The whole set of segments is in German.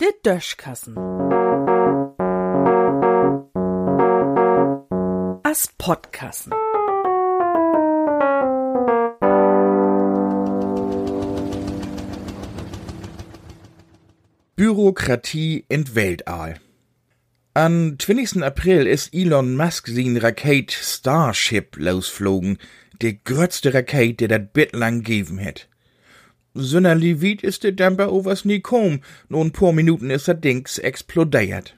Der Döschkassen. As Podkassen. Bürokratie in Weltall. Am 20. April ist Elon Musk sin Raket Starship losflogen, die größte Raket, die dat bitlang geben hat. Sünnerli weit ist der Damper overs nie kom, nur ein paar Minuten ist das Dings explodiert.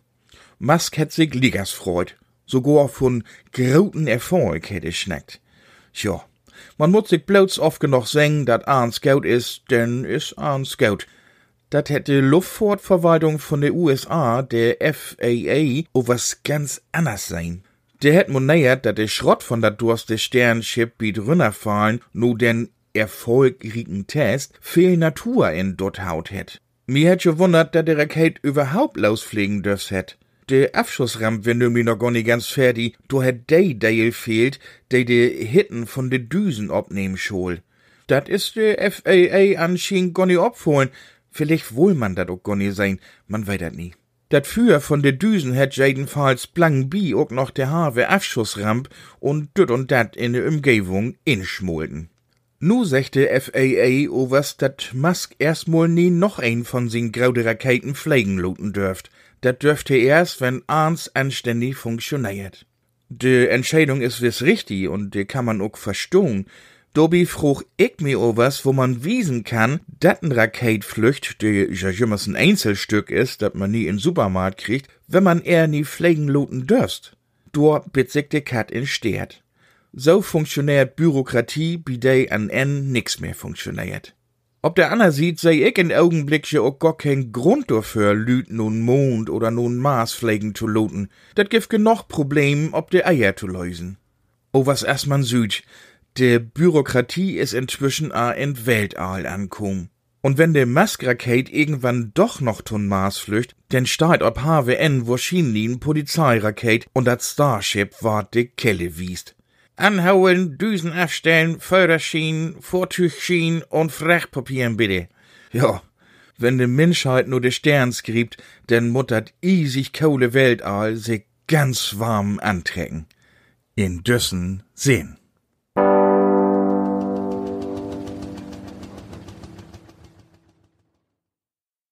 Musk hat sich ligas freut, sogar von groten Erfolg hätte schnackt. Tja, man muss sich bloß oft genug sagen, dat Arns Scout ist, denn ist Arns Scout. Dat hätte Luftfahrtverwaltung von der USA, der FAA, o was ganz anders sein. Der hätt moniert, dat der Schrott von dat durste Sternship biet runterfallen, nur den erfolgreichen Test viel Natur in dort Haut hätt. Mir hätt gewundert, dat der Rakete überhaupt losfliegen dürft hätt. Der Abschussramp wär nämlich noch gar nicht ganz fertig, du hätt de Dale fehlt, de de Hitten von de Düsen abnehmen schol. Dat is der FAA anscheinend gar nicht abholen, Vielleicht wohl man dat auch gar nicht sein, man weiß dat nie. Dat Führer von de Düsen hätt jedenfalls blang bi auch noch der Harve Abschussramp und düt und dat in de Umgebung inschmolden. Nu sechte FAA overs, dat Musk erstmal nie noch ein von sin graude Raketen fliegen loten dürft. Dat dürfte erst, wenn eins anständig funktioniert. De Entscheidung is wiss richtig und de kann man auch verstohn. Dobi fruch ich mir overs, wo man wiesen kann, dat n Raketflücht, die ja jümmers ein Einzelstück ist, dat man nie in Supermarkt kriegt, wenn man eher nie pflegen loten dürst. Dort bitzig de Kat in Steert. So funktioniert Bürokratie, bi de an en nix mehr funktioniert. Ob der Anna sieht, sei ich in Augenblickje auch gar kein Grund dafür, Lüt nun Mond oder nun Mars pflegen zu loten. Dat gibt genug Problem, ob de Eier zu lösen. Oh, was erst man süd, de Bürokratie is inzwischen a in Weltall ankom. Und wenn de Maskraket irgendwann doch noch tun Mars flücht, denn steigt ob HWN wahrscheinlich ein Polizeiraket und dat Starship wart de Kelle wiest. Anhauen, Düsen aufstellen, Förderschienen, Vortüchschienen und Frachtpapieren bitte. Ja, wenn de Menschheit nur de Stern skribt, denn muttert isig kohle Weltall sich ganz warm antrecken. In Düssen sehen.